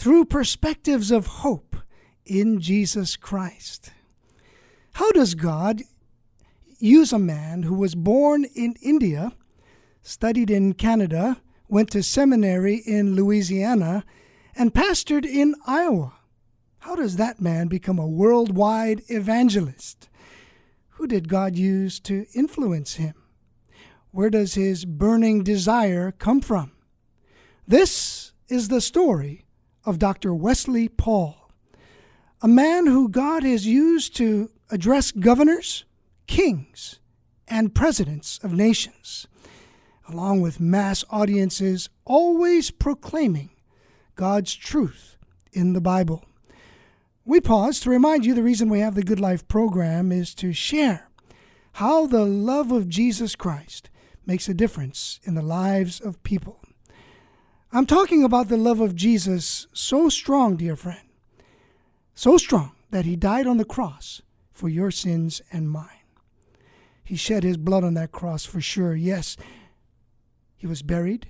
through perspectives of hope in Jesus Christ. How does God use a man who was born in India, studied in Canada, went to seminary in Louisiana, and pastored in Iowa? How does that man become a worldwide evangelist? Who did God use to influence him? Where does his burning desire come from? This is the story of Dr. Wesley Paul, a man who God has used to address governors, kings, and presidents of nations, along with mass audiences, always proclaiming God's truth in the Bible. We pause to remind you the reason we have the Good Life program is to share how the love of Jesus Christ makes a difference in the lives of people. I'm talking about the love of Jesus so strong, dear friend, so strong that he died on the cross for your sins and mine. He shed his blood on that cross for sure. Yes, he was buried,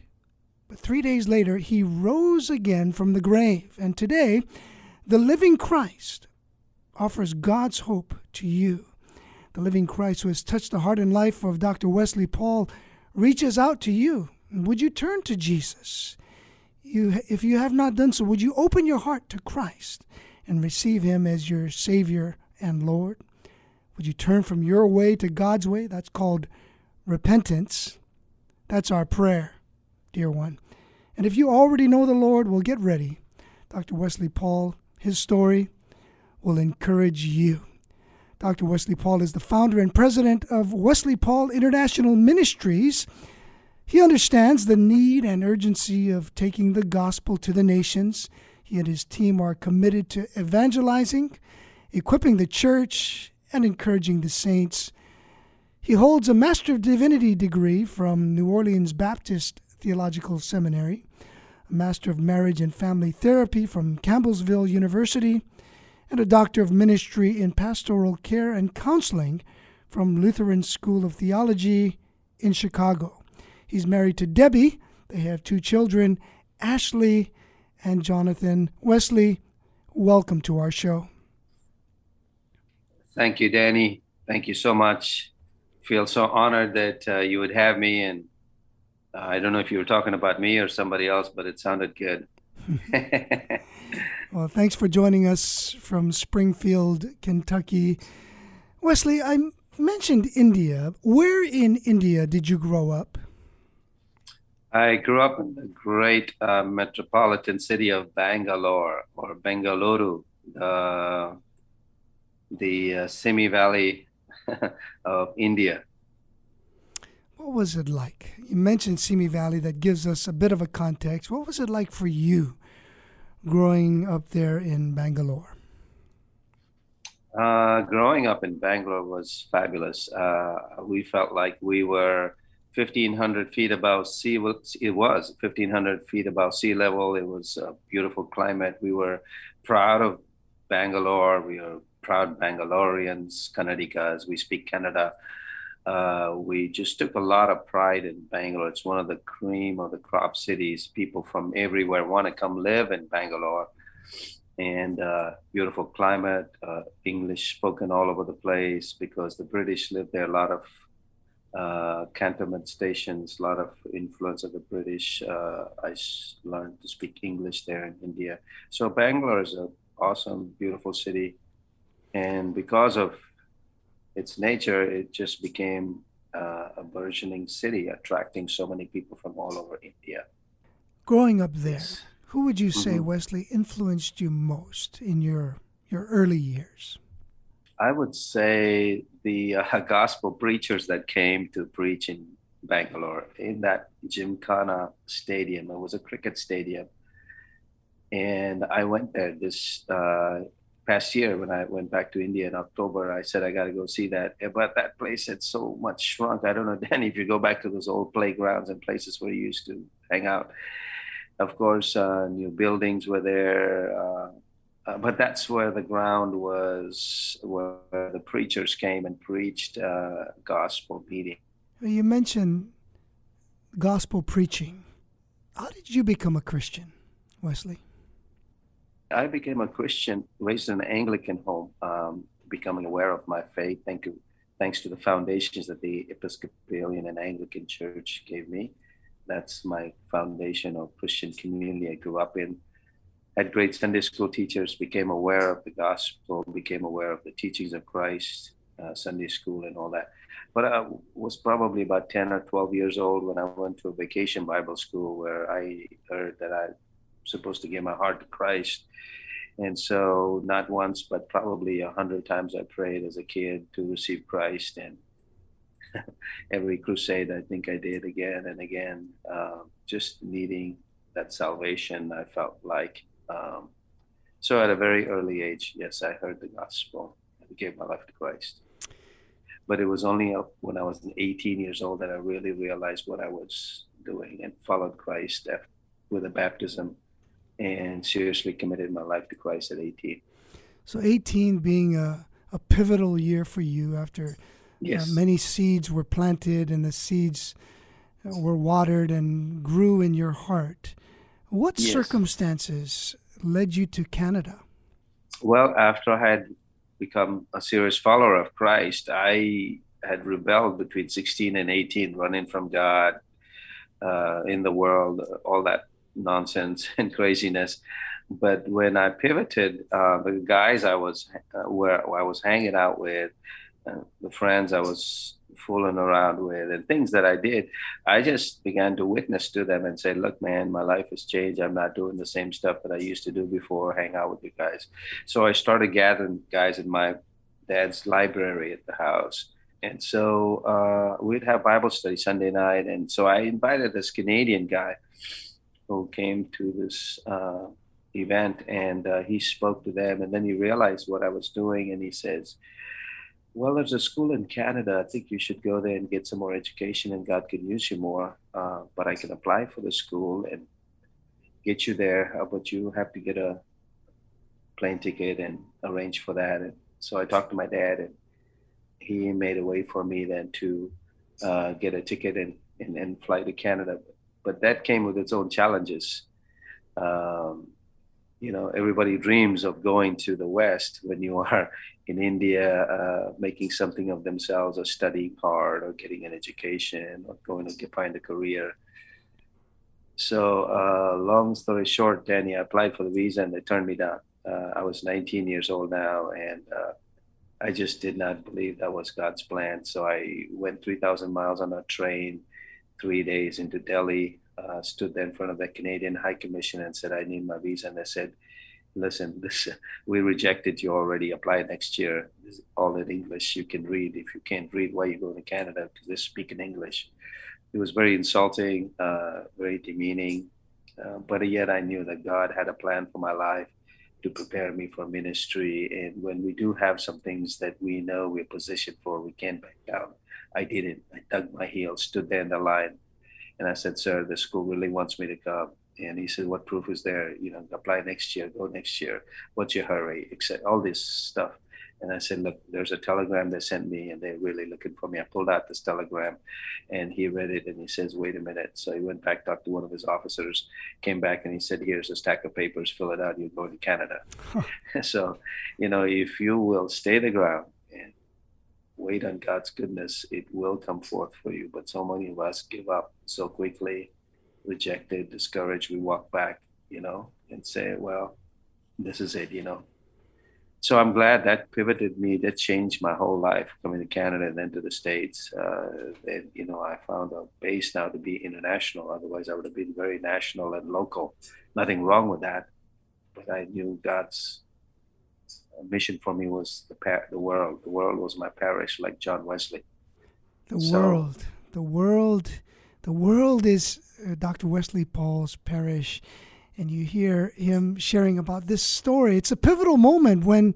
but three days later he rose again from the grave. And today, the living Christ offers God's hope to you. The living Christ who has touched the heart and life of Dr. Wesley Paul reaches out to you. Would you turn to Jesus? You, if you have not done so, would you open your heart to Christ and receive Him as your Savior and Lord? Would you turn from your way to God's way? That's called repentance. That's our prayer, dear one. And if you already know the Lord, well, get ready. Dr. Wesley Paul, his story will encourage you. Dr. Wesley Paul is the founder and president of Wesley Paul International Ministries. He understands the need and urgency of taking the gospel to the nations. He and his team are committed to evangelizing, equipping the church, and encouraging the saints. He holds a Master of Divinity degree from New Orleans Baptist Theological Seminary, a Master of Marriage and Family Therapy from Campbellsville University, and a Doctor of Ministry in Pastoral Care and Counseling from Lutheran School of Theology in Chicago. He's married to Debbie. They have two children, Ashley and Jonathan. Wesley, welcome to our show. Thank you, Danny. Thank you so much. Feel so honored that uh, you would have me. And uh, I don't know if you were talking about me or somebody else, but it sounded good. well, thanks for joining us from Springfield, Kentucky. Wesley, I mentioned India. Where in India did you grow up? I grew up in the great uh, metropolitan city of Bangalore or Bengaluru, uh, the uh, Silicon Valley of India. What was it like? You mentioned Silicon Valley, that gives us a bit of a context. What was it like for you growing up there in Bangalore? Uh, growing up in Bangalore was fabulous. Uh, we felt like we were 1500 feet above sea it was 1500 feet above sea level. It was a beautiful climate. We were proud of bangalore. We are proud bangaloreans kannadigas we speak kannada uh, we just took a lot of pride in bangalore. It's one of the cream of the crop cities. People from everywhere want to come live in bangalore. And uh, beautiful climate uh, english spoken all over the place because the british lived there. A lot of uh, cantonment stations, a lot of influence of the British. Uh, I learned to speak English there in India. So Bangalore is an awesome, beautiful city. And because of its nature, it just became uh, a burgeoning city, attracting so many people from all over India. Growing up there, who would you say, mm-hmm. Wesley, influenced you most in your, your early years? I would say the uh, gospel preachers that came to preach in Bangalore in that Gymkhana stadium. It was a cricket stadium. And I went there this uh, past year when I went back to India in October. I said I got to go see that, but that place had so much shrunk. I don't know, Danny, if you go back to those old playgrounds and places where you used to hang out. Of course, uh, new buildings were there, uh, but that's where the ground was, where the preachers came and preached uh, gospel meeting. You mentioned gospel preaching. How did you become a Christian, Wesley? I became a Christian raised in an Anglican home, um, becoming aware of my faith. Thank you, thanks to the foundations that the Episcopalian and Anglican Church gave me. That's my foundation of Christian community I grew up in. Had great Sunday school teachers, became aware of the gospel, became aware of the teachings of Christ, uh, Sunday school, and all that. But I was probably about 10 or 12 years old when I went to a vacation Bible school where I heard that I supposed to give my heart to Christ. And so, not once, but probably a hundred times, I prayed as a kid to receive Christ. And every crusade, I think I did again and again, uh, just needing that salvation. I felt like um, so at a very early age, yes, I heard the gospel. I gave my life to Christ. But it was only when I was 18 years old that I really realized what I was doing and followed Christ with a baptism and seriously committed my life to Christ at 18. So 18 being a, a pivotal year for you after uh, yes. uh, many seeds were planted and the seeds uh, were watered and grew in your heart. What yes. circumstances led you to Canada? Well, after I had become a serious follower of Christ, I had rebelled between 16 and 18, running from God uh, in the world, all that nonsense and craziness. But when I pivoted, uh, the guys I was uh, where I was hanging out with, uh, the friends I was fooling around with, and things that I did, I just began to witness to them and say, "Look, man, my life has changed. I'm not doing the same stuff that I used to do before. Hang out with you guys." So I started gathering guys in my dad's library at the house and so uh, we'd have Bible study Sunday night. And so I invited this Canadian guy who came to this uh, event and uh, he spoke to them and then he realized what I was doing and he says, well, there's a school in Canada. I think you should go there and get some more education and God can use you more. Uh, but I can apply for the school and get you there. About you have to get a plane ticket and arrange for that? And so I talked to my dad and he made a way for me then to uh, get a ticket and, and, and fly to Canada but that came with its own challenges. Um, you know, everybody dreams of going to the West when you are in India, uh, making something of themselves, or studying hard, or getting an education, or going to find a career. So, uh, long story short, Danny, I applied for the visa and they turned me down. Uh, I was 19 years old now, and uh, I just did not believe that was God's plan. So I went 3,000 miles on a train three days into Delhi, uh, stood there in front of the Canadian High Commission and said, I need my visa. And they said, listen, this, we rejected you already. Apply next year. This all in English. You can read. If you can't read, why you going to Canada? Because they speak in English. It was very insulting, uh, very demeaning. Uh, but yet I knew that God had a plan for my life to prepare me for ministry. And when we do have some things that we know we're positioned for, we can't back down. I didn't. I dug my heels, stood there in the line, and I said, "Sir, the school really wants me to come." And he said, "What proof is there? You know, apply next year. Go next year. What's your hurry?" Except all this stuff. And I said, "Look, there's a telegram they sent me, and they're really looking for me." I pulled out this telegram, and he read it, and he says, "Wait a minute." So he went back, talked to one of his officers, came back, and he said, "Here's a stack of papers. Fill it out. You're going to Canada." so, you know, if you will stay the ground wait on God's goodness, it will come forth for you. But so many of us give up so quickly, rejected, discouraged. We walk back, you know, and say, well, this is it, you know. So I'm glad that pivoted me. That changed my whole life coming to Canada and then to the States. Uh, and, you know, I found a base now to be international. Otherwise, I would have been very national and local. Nothing wrong with that. But I knew God's mission for me was the par- the world. The world was my parish, like John Wesley. The so, world, the world, the world is uh, Dr. Wesley Paul's parish, and you hear him sharing about this story. It's a pivotal moment when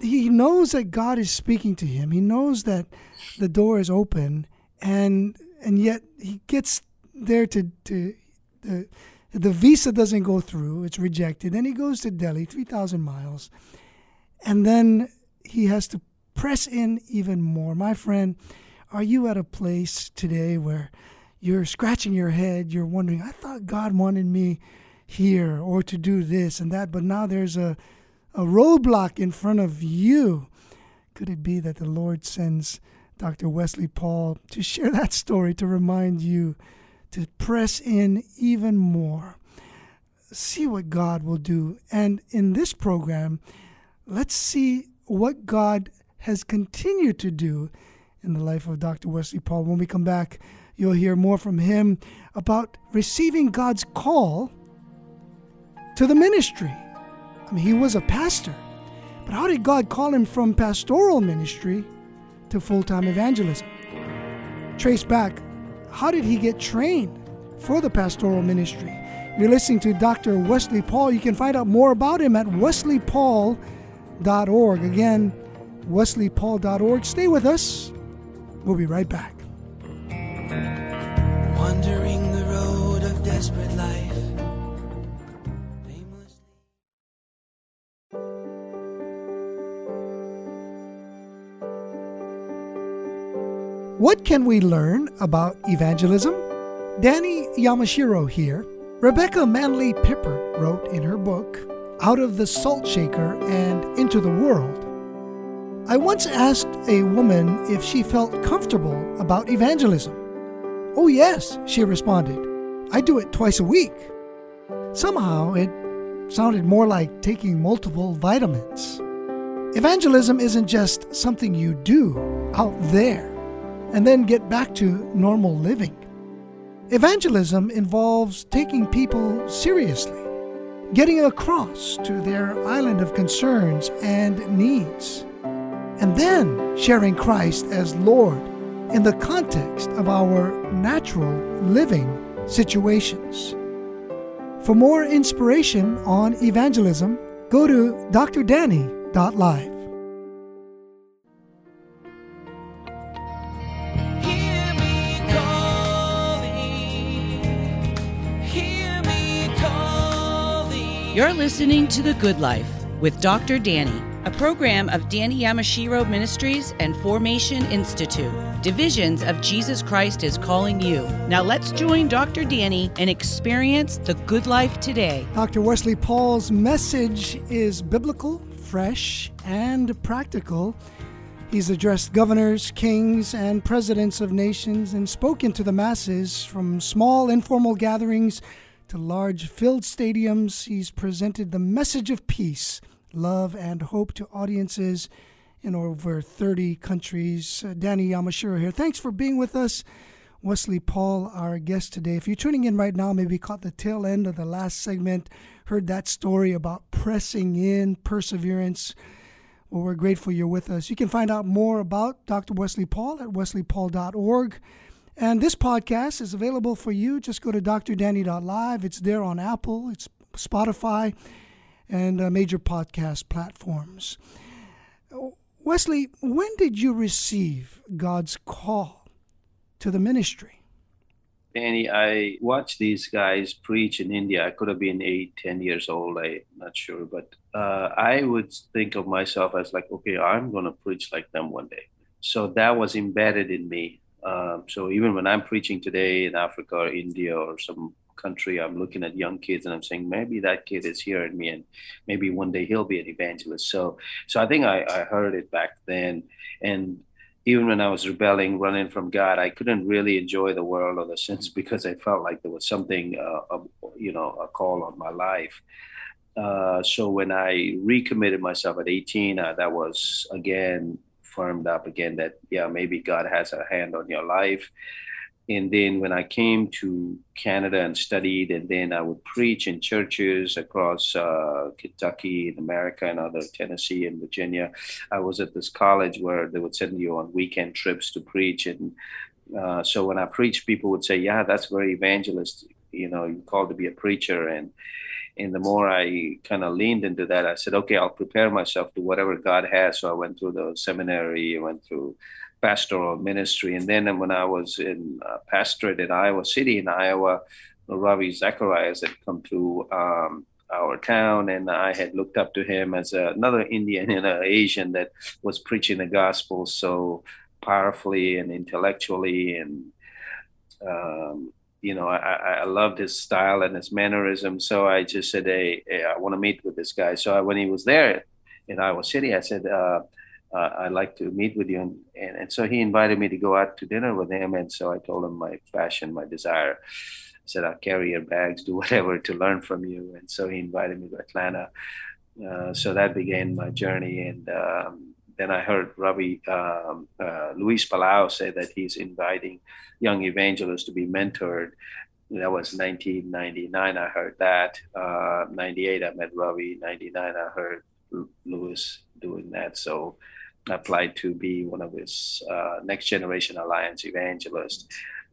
he knows that God is speaking to him. He knows that the door is open, and and yet he gets there to to the the visa doesn't go through; it's rejected. Then he goes to Delhi, three thousand miles, and then he has to press in even more. My friend, are you at a place today where you're scratching your head? You're wondering, I thought God wanted me here or to do this and that, but now there's a a roadblock in front of you. Could it be that the Lord sends Dr. Wesley Paul to share that story to remind you to press in even more? See what God will do. And in this program, let's see what God has continued to do in the life of Dr. Wesley Paul. When we come back, you'll hear more from him about receiving God's call to the ministry. I mean, he was a pastor. But how did God call him from pastoral ministry to full time evangelism? Trace back, how did he get trained for the pastoral ministry? You're listening to Dr. Wesley Paul. You can find out more about him at wesleypaul.org. Again, wesleypaul.org. Stay with us. We'll be right back. What can we learn about evangelism? Danny Yamashiro here. Rebecca Manley Pippert wrote in her book, Out of the Salt Shaker and Into the World. I once asked a woman if she felt comfortable about evangelism. Oh, yes, she responded. I do it twice a week. Somehow it sounded more like taking multiple vitamins. Evangelism isn't just something you do out there and then get back to normal living. Evangelism involves taking people seriously, getting across to their island of concerns and needs, and then sharing Christ as Lord in the context of our natural living situations. For more inspiration on evangelism, go to drdanny.live. You're listening to The Good Life with Dr. Danny, a program of Danny Yamashiro Ministries and Formation Institute. Divisions of Jesus Christ is calling you. Now let's join Dr. Danny and experience the good life today. Dr. Wesley Paul's message is biblical, fresh, and practical. He's addressed governors, kings, and presidents of nations and spoken to the masses from small informal gatherings to large filled stadiums. He's presented the message of peace, love, and hope to audiences in over 30 countries. Uh, Danny Yamashiro here. Thanks for being with us. Wesley Paul, our guest today. If you're tuning in right now, maybe caught the tail end of the last segment, heard that story about pressing in, perseverance. Well, we're grateful you're with us. You can find out more about Dr. Wesley Paul at wesleypaul.org. And this podcast is available for you. Just go to drdanny.live. It's there on Apple, it's Spotify, and uh, major podcast platforms. Wesley, when did you receive God's call to the ministry? Danny, I watched these guys preach in India. I could have been eight, ten years old. I'm not sure, but uh, I would think of myself as like, okay, I'm going to preach like them one day. So that was embedded in me. Um, so even when I'm preaching today in Africa or India or some country, I'm looking at young kids and I'm saying maybe that kid is hearing me, and maybe one day he'll be an evangelist. So, so I think I, I heard it back then, and even when I was rebelling, running from God, I couldn't really enjoy the world or the sins because I felt like there was something, uh, a, you know, a call on my life. Uh, so when I recommitted myself at 18, uh, that was again firmed up again that yeah maybe god has a hand on your life and then when i came to canada and studied and then i would preach in churches across uh, kentucky and america and other tennessee and virginia i was at this college where they would send you on weekend trips to preach and uh, so when i preached people would say yeah that's very evangelistic you know, you're called to be a preacher. And, and the more I kind of leaned into that, I said, okay, I'll prepare myself to whatever God has. So I went through the seminary, I went through pastoral ministry. And then when I was in uh, pastorate in Iowa City, in Iowa, Ravi Zacharias had come through um, our town, and I had looked up to him as a, another Indian and an Asian that was preaching the gospel so powerfully and intellectually and um, you know, I, I loved his style and his mannerism. So I just said, hey, hey I want to meet with this guy. So I, when he was there in Iowa City, I said, uh, uh, I'd like to meet with you. And, and, and, so he invited me to go out to dinner with him. And so I told him my passion, my desire. I said, I'll carry your bags, do whatever to learn from you. And so he invited me to Atlanta. Uh, so that began my journey. And um, then I heard Ravi um, uh, Luis Palau say that he's inviting young evangelists to be mentored. That was 1999. I heard that. Uh, 98, I met Ravi. 99, I heard Luis doing that. So I applied to be one of his uh, Next Generation Alliance evangelists.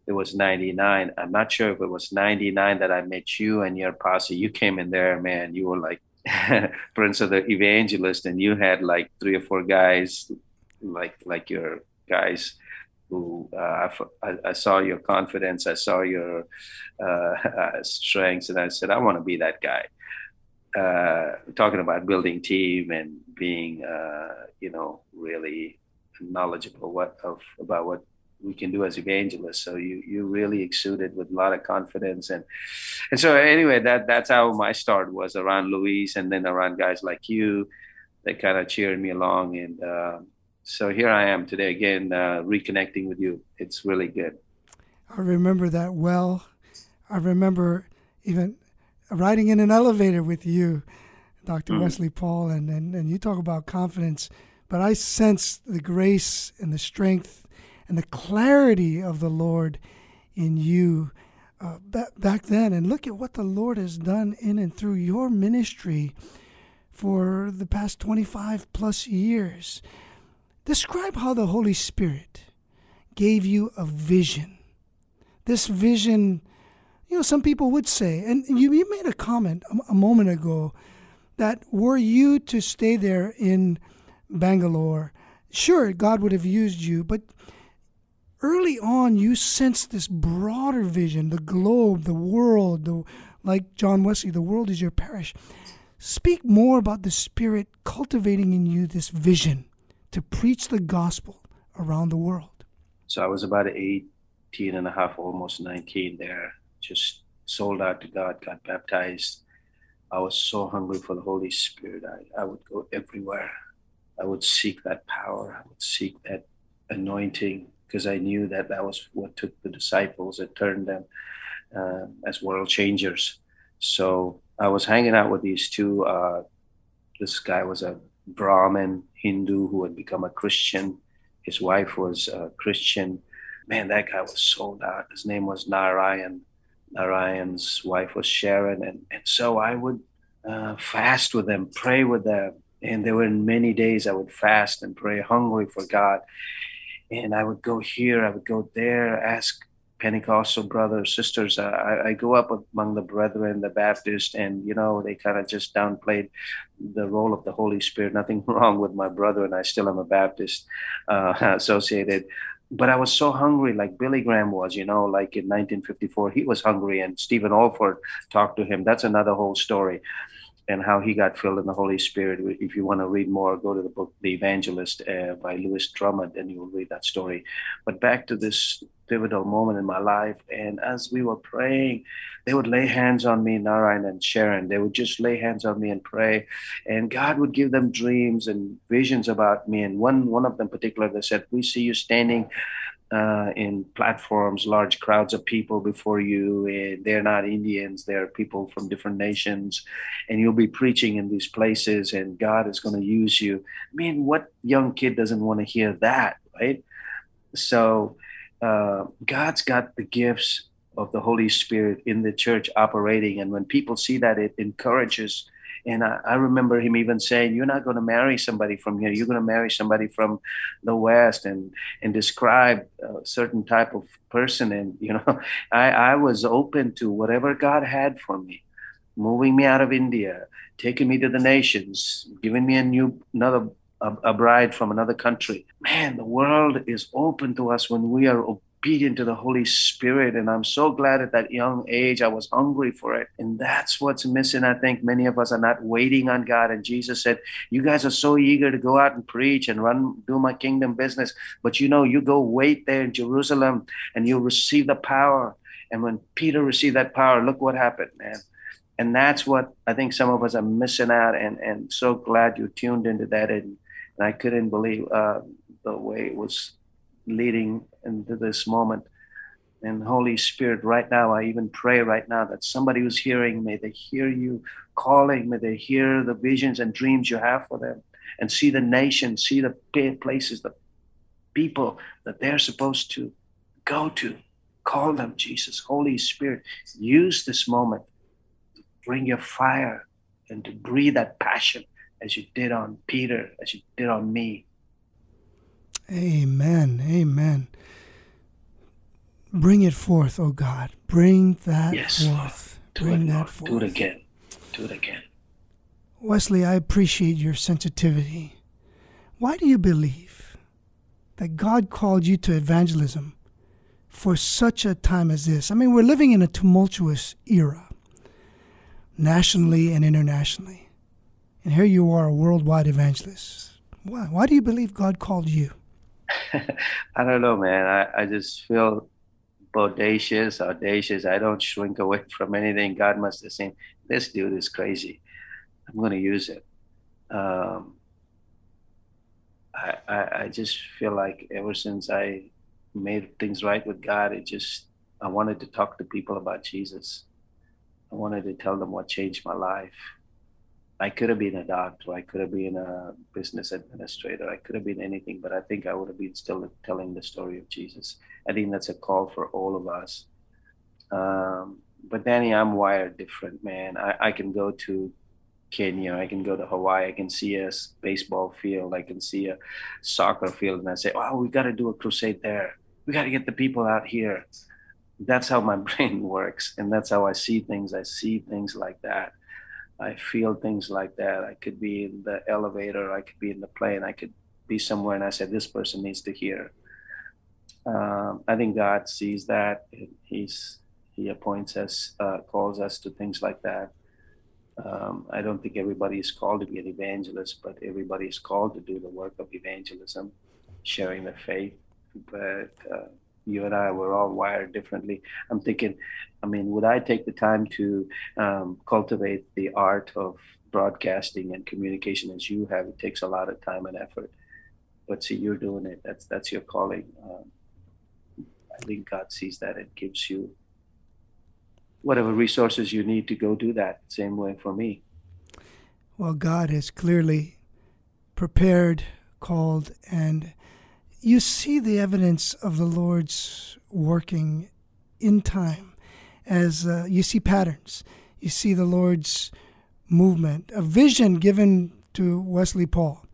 It was 99. I'm not sure if it was 99 that I met you and your posse. You came in there, man. You were like Prince of the Evangelist, and you had like three or four guys, like like your guys, who uh, I, I, saw your confidence, I saw your uh, strengths, and I said, I want to be that guy. Uh, talking about building team and being, uh, you know, really knowledgeable what of about what we can do as evangelists. So you you really exuded with a lot of confidence and and so anyway that that's how my start was around Luis and then around guys like you that kind of cheered me along and uh, so here I am today again uh, reconnecting with you. It's really good. I remember that well. I remember even riding in an elevator with you, Dr. Mm. Wesley Paul, and, and and you talk about confidence. But I sense the grace and the strength and the clarity of the Lord in you uh, back then. And look at what the Lord has done in and through your ministry for the past 25 plus years. Describe how the Holy Spirit gave you a vision. This vision, you know, some people would say, and you, you made a comment a, a moment ago that were you to stay there in Bangalore, sure, God would have used you, but early on you sense this broader vision the globe the world the, like john wesley the world is your parish. Speak more about the spirit cultivating in you this vision to preach the gospel around the world. So i was about 18 and a half almost 19 there. Just sold out to god got baptized. I was so hungry for the holy spirit. I, I would go everywhere. I would seek that power. I would seek that anointing because I knew that that was what took the disciples and turned them uh, as world changers. So I was hanging out with these two. Uh, this guy was a Brahmin Hindu who had become a Christian. His wife was a Christian. Man, that guy was sold out. His name was Narayan. Narayan's wife was Sharon. And, and so I would uh, fast with them, pray with them. And there were many days I would fast and pray, hungry for God and I would go here, I would go there, ask Pentecostal brothers, sisters. I, I go up among the brethren, the Baptist, and you know they kind of just downplayed the role of the Holy Spirit. Nothing wrong with my brother, and I still am a Baptist uh, associated. But I was so hungry, like Billy Graham was, you know, like in 1954, he was hungry, and Stephen Olford talked to him. That's another whole story and how he got filled in the Holy Spirit. If you want to read more, go to the book The Evangelist uh, by Lewis Drummond, and you will read that story. But back to this pivotal moment in my life, and as we were praying, they would lay hands on me, Narayan and Sharon. They would just lay hands on me and pray, and God would give them dreams and visions about me. And one one of them particular, they said, "We see you standing." Uh, in platforms, large crowds of people before you, and they're not Indians, they're people from different nations, and you'll be preaching in these places, and God is going to use you. I mean, what young kid doesn't want to hear that, right? So, uh, God's got the gifts of the Holy Spirit in the church operating, and when people see that, it encourages And I, I remember him even saying, You're not going to marry somebody from here. You're going to marry somebody from the West and, and describe a certain type of person. And, you know, I, I was open to whatever God had for me, moving me out of India, taking me to the nations, giving me a new, another a, a, bride from another country. Man, the world is open to us when we are obedient to the Holy Spirit. And I'm so glad at that young age I was hungry for it. And that's what's missing. I think many of us are not waiting on God. And Jesus said, You guys are so eager to go out and preach and run, do my kingdom business. But you know, you go wait there in Jerusalem and you'll receive the power. And when Peter received that power, look what happened, man. And that's what I think some of us are missing out. And, and so glad you tuned into that. And, and I couldn't believe uh, the way it was leading into this moment. And Holy Spirit, right now, I even pray right now that somebody who's hearing, may they hear you calling, may they hear the visions and dreams you have for them, and see the nation, see the places, the people that they're supposed to go to. Call them, Jesus. Holy Spirit, use this moment to bring your fire and to breathe that passion as you did on Peter, as you did on me. Amen. Amen. Bring it forth, O oh God. Bring that yes, forth. Do Bring it, that Lord. forth. Do it again. Do it again. Wesley, I appreciate your sensitivity. Why do you believe that God called you to evangelism for such a time as this? I mean, we're living in a tumultuous era, nationally and internationally. And here you are, a worldwide evangelist. Why? Why do you believe God called you? I don't know, man. I, I just feel bodacious, audacious. I don't shrink away from anything. God must have seen this dude is crazy. I'm going to use it. Um, I, I, I just feel like ever since I made things right with God, it just I wanted to talk to people about Jesus. I wanted to tell them what changed my life. I could have been a doctor, I could have been a business administrator, I could have been anything, but I think I would have been still telling the story of Jesus. I think that's a call for all of us. Um, but Danny, I'm wired different, man. I, I can go to Kenya, I can go to Hawaii, I can see a baseball field, I can see a soccer field, and I say, oh, we got to do a crusade there. We got to get the people out here. That's how my brain works, and that's how I see things. I see things like that. I feel things like that. I could be in the elevator, I could be in the plane, I could be somewhere, and I said, "This person needs to hear." Um, I think God sees that. He's He appoints us, uh, calls us to things like that. Um, I don't think everybody is called to be an evangelist, but everybody is called to do the work of evangelism, sharing the faith. But uh, you and I were all wired differently. I'm thinking, I mean, would I take the time to um, cultivate the art of broadcasting and communication as you have? It takes a lot of time and effort. But see, you're doing it. That's that's your calling. Um, I think God sees that and gives you whatever resources you need to go do that. Same way for me. Well, God has clearly prepared, called, and you see the evidence of the Lord's working in time as uh, you see patterns. You see the Lord's movement, a vision given to Wesley Paul,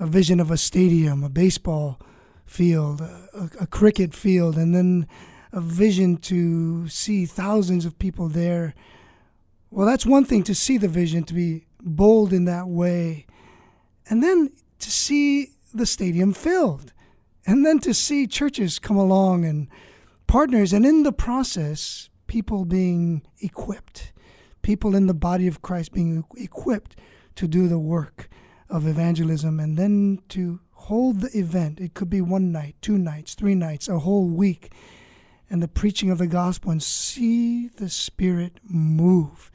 a vision of a stadium, a baseball field, a, a cricket field, and then a vision to see thousands of people there. Well, that's one thing to see the vision, to be bold in that way, and then to see the stadium filled and then to see churches come along and partners, and in the process, people being equipped, people in the body of Christ being equipped to do the work of evangelism, and then to hold the event. It could be one night, two nights, three nights, a whole week, and the preaching of the gospel, and see the Spirit move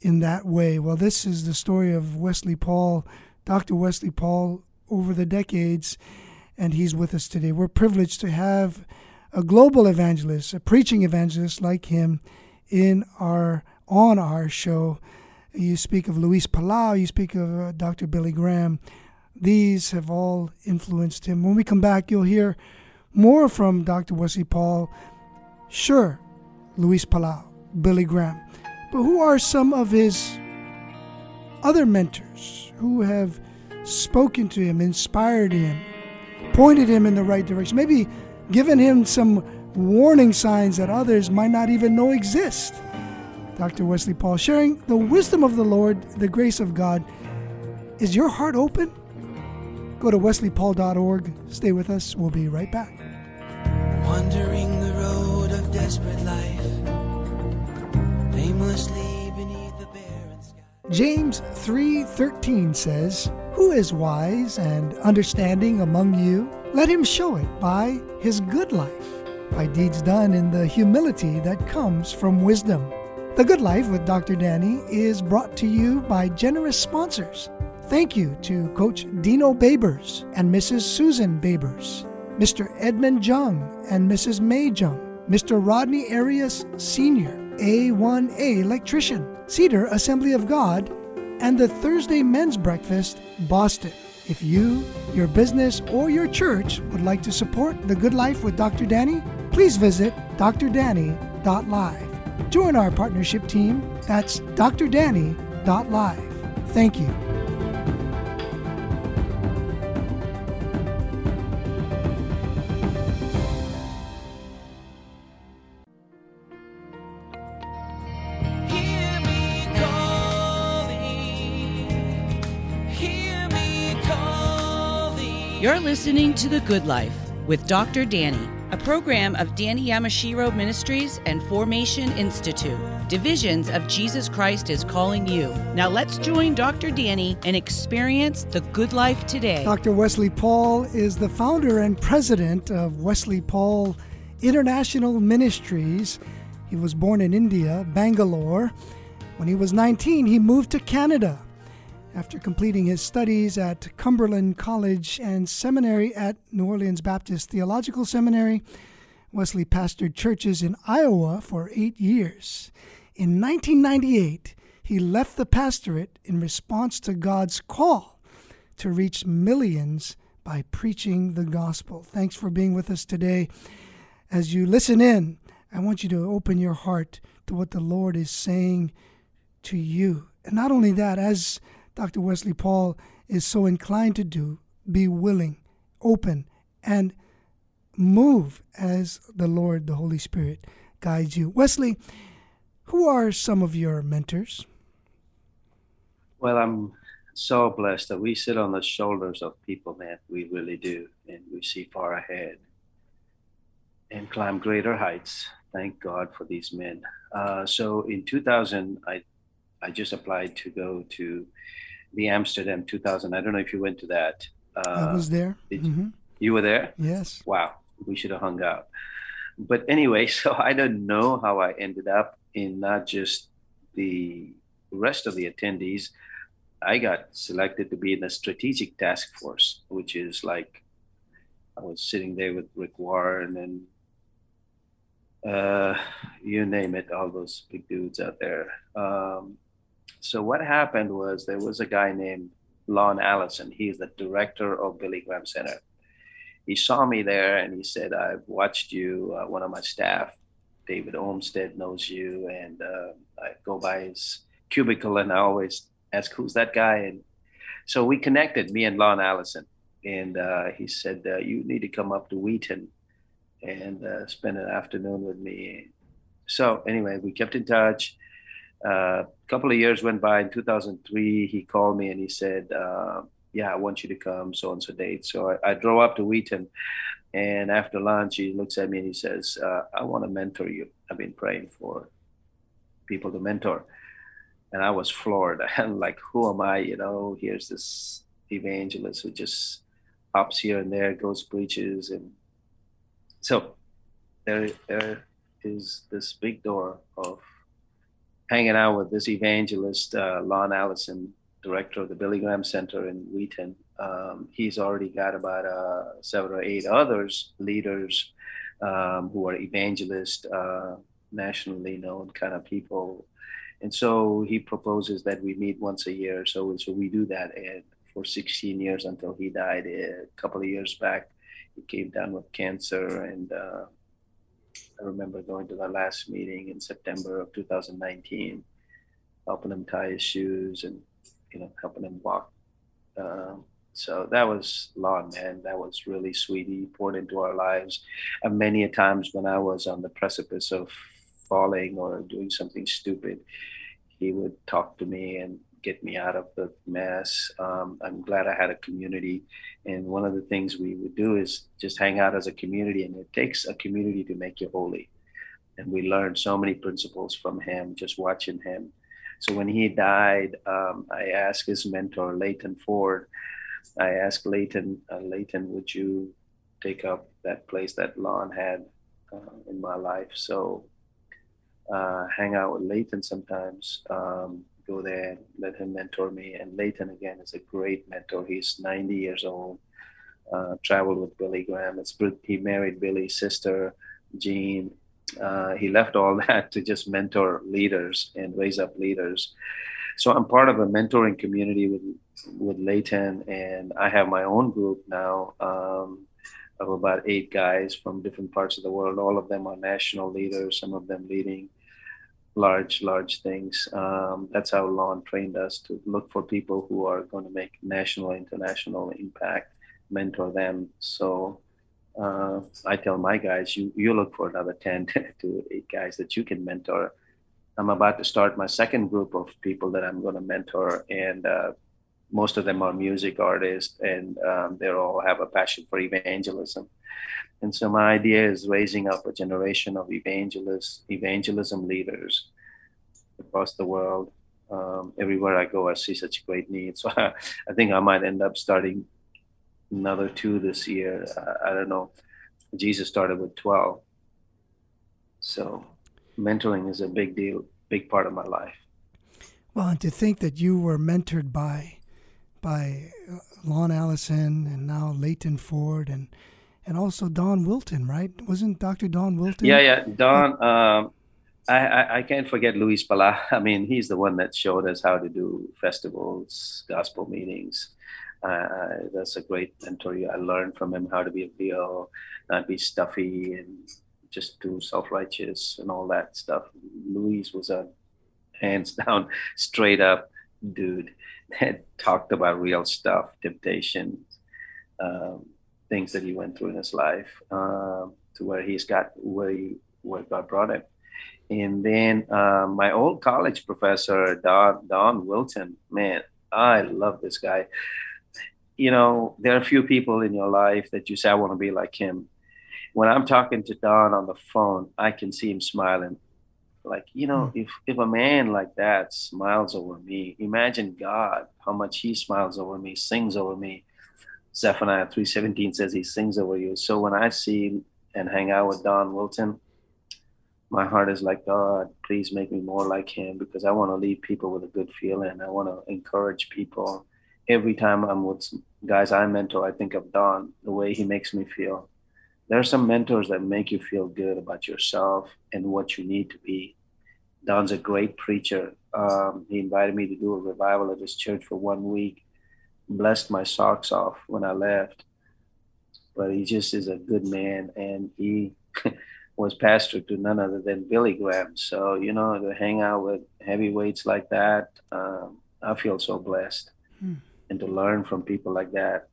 in that way. Well, this is the story of Wesley Paul, Dr. Wesley Paul, over the decades and he's with us today. We're privileged to have a global evangelist, a preaching evangelist like him in our on our show. You speak of Luis Palau, you speak of uh, Dr. Billy Graham. These have all influenced him. When we come back, you'll hear more from Dr. Wesley Paul. Sure, Luis Palau, Billy Graham. But who are some of his other mentors who have spoken to him, inspired him, pointed him in the right direction, maybe given him some warning signs that others might not even know exist. Dr. Wesley Paul sharing the wisdom of the Lord, the grace of God. Is your heart open? Go to wesleypaul.org. Stay with us. We'll be right back. Wandering the road of desperate life, aimlessly beneath the barren sky. James 3:13 says, "Who is wise and understanding among you? Let him show it by his good life, by deeds done in the humility that comes from wisdom." The Good Life with Dr. Danny is brought to you by generous sponsors. Thank you to Coach Dino Babers and Mrs. Susan Babers, Mr. Edmund Jung and Mrs. May Jung, Mr. Rodney Arias Sr., A1A electrician, Cedar Assembly of God, and the Thursday Men's Breakfast, Boston. If you, your business, or your church would like to support The Good Life with Dr. Danny, please visit drdanny.live. Join our partnership team. That's drdanny.live. Thank you. Listening to The Good Life with Dr. Danny, a program of Danny Yamashiro Ministries and Formation Institute. Divisions of Jesus Christ is calling you. Now let's join Dr. Danny and experience the good life today. Dr. Wesley Paul is the founder and president of Wesley Paul International Ministries. He was born in India, Bangalore. When he was 19, he moved to Canada. After completing his studies at Cumberland College and Seminary at New Orleans Baptist Theological Seminary, Wesley pastored churches in Iowa for eight years. In 1998, he left the pastorate in response to God's call to reach millions by preaching the gospel. Thanks for being with us today. As you listen in, I want you to open your heart to what the Lord is saying to you. And not only that, as Dr. Wesley Paul is so inclined to do, be willing, open, and move as the Lord, the Holy Spirit, guides you. Wesley, who are some of your mentors? Well, I'm so blessed that we sit on the shoulders of people, man. We really do. And we see far ahead and climb greater heights. Thank God for these men. Uh, so in 2000, I, I just applied to go to the Amsterdam 2000. I don't know if you went to that. Uh, I was there. did Mhm. you were there? Yes. wow, we should have hung out. But anyway, so I don't know how I ended up in not just the rest of the attendees. I got selected to be in the strategic task force, which is like I was sitting there with Rick Warren and uh, you name it, all those big dudes out there. Um, so what happened was there was a guy named Lon Allison. He's the director of Billy Graham Center he saw me there and he said, I've watched you. Uh, one of my staff, David Olmsted, knows you. And uh, I go by his cubicle and I always ask, Who's that guy? And so we connected, me and Lon Allison. And uh, he said, uh, You need to come up to Wheaton and uh, spend an afternoon with me. So, anyway, we kept in touch. Uh, a couple of years went by. In 2003, he called me and he said, uh, yeah, I want you to come, so and so date. So I, I drove up to Wheaton, and after lunch, he looks at me and he says, uh, I want to mentor you. I've been praying for people to mentor. And I was floored. I'm like, who am I? You know, here's this evangelist who just hops here and there, goes preaches. And so there, there is this big door of hanging out with this evangelist, uh, Lon Allison, director of the Billy Graham Center in Wheaton. Um, he's already got about uh, seven or eight others, leaders um, who are evangelists, uh, nationally known kind of people. And so he proposes that we meet once a year. So, so we do that and for 16 years until he died a couple of years back. He came down with cancer. And uh, I remember going to the last meeting in September of 2019, helping him tie his shoes and you know, helping him walk. Um, so that was Lon, man. That was really sweet. He poured into our lives. And many a times when I was on the precipice of falling or doing something stupid, he would talk to me and get me out of the mess. Um, I'm glad I had a community. And one of the things we would do is just hang out as a community. And it takes a community to make you holy. And we learned so many principles from him, just watching him. So when he died, um, I asked his mentor, Leighton Ford, I asked Leighton, uh, Leighton, would you take up that place that Lon had uh, in my life? So uh, hang out with Leighton sometimes, um, go there and let him mentor me. And Leighton, again, is a great mentor. He's 90 years old, uh, traveled with Billy Graham. It's, he married Billy's sister, Jean. Uh, he left all that to just mentor leaders and raise up leaders. So I'm part of a mentoring community with with Leighton, and I have my own group now um, of about eight guys from different parts of the world. All of them are national leaders. Some of them leading large, large things. Um, that's how Lon trained us to look for people who are going to make national, international impact, mentor them. So uh, I tell my guys, you you look for another ten to eight guys that you can mentor. I'm about to start my second group of people that I'm going to mentor, and uh, most of them are music artists and um, they all have a passion for evangelism and so my idea is raising up a generation of evangelists evangelism leaders across the world. Um, everywhere i go i see such great need so I, I, think i might end up starting another two this year. I, I don't know. Jesus started with 12 so mentoring is a big deal big part of my life. Well and to think that you were mentored by by uh, Lon Allison and now Leighton Ford and and also Don Wilton, right? Wasn't Dr. Don Wilton? Yeah, yeah, Don. Um, I, I, I can't forget Luis Palau. I mean, he's the one that showed us how to do festivals, gospel meetings. Uh, that's a great mentor. I learned from him how to be a real, not be stuffy, and just too self-righteous and all that stuff. Luis was a hands down, straight up dude that talked about real stuff, temptation, um, things that he went through in his life, uh, to where he's got where he, where God brought him. And then uh, my old college professor, Don Don Wilton, man, I love this guy. You know, there are a few people in your life that you say, I want to be like him. When I'm talking to Don on the phone, I can see him smiling like, you know, mm. if if a man like that smiles over me, imagine God, how much he smiles over me, sings over me. Zephaniah 3:17 says he sings over you. So when I see and hang out with Don Wilton, my heart is like, God, please make me more like him because I want to leave people with a good feeling. I want to encourage people. Every time I'm with guys I mentor, I think of Don, the way he makes me feel. There are some mentors that make you feel good about yourself and what you need to be. Don's a great preacher. Um, he invited me to do a revival at his church for one week. Blessed my socks off when I left. But he just is a good man, and he was pastor to none other than Billy Graham. So you know, to hang out with heavyweights like that, um, I feel so blessed, hmm. and to learn from people like that.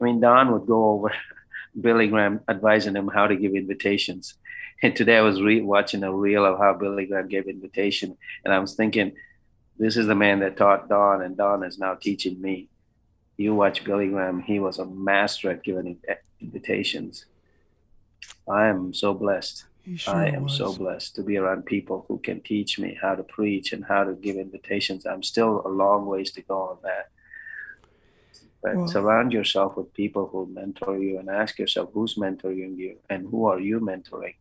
I mean, Don would go over Billy Graham advising him how to give invitations and today I was re- watching a reel of how Billy Graham gave invitation, and I was thinking, this is the man that taught Don, and Don is now teaching me. You watch Billy Graham; he was a master at giving eh, invitations. I am so blessed. Sure I am was. so blessed to be around people who can teach me how to preach and how to give invitations. I'm still a long ways to go on that. But well, surround yourself with people who mentor you and ask yourself who's mentoring you and who are you mentoring?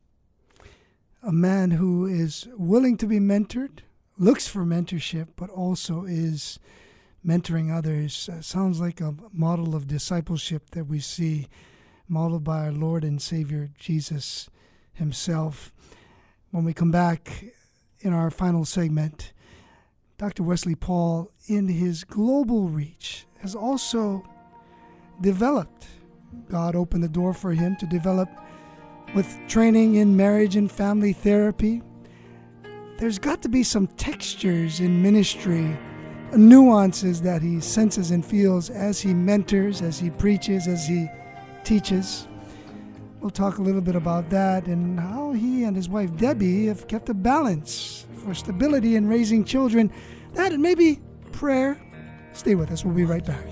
a man who is willing to be mentored, looks for mentorship, but also is mentoring others. Uh, sounds like a model of discipleship that we see modeled by our Lord and Savior Jesus himself. When we come back in our final segment, Dr. Wesley Paul, in his global reach, has also developed. God opened the door for him to develop with training in marriage and family therapy, there's got to be some textures in ministry nuances that he senses and feels as he mentors, as he preaches, as he teaches. We'll talk a little bit about that and how he and his wife Debbie have kept a balance for stability in raising children. That and maybe prayer. Stay with us. We'll be right back.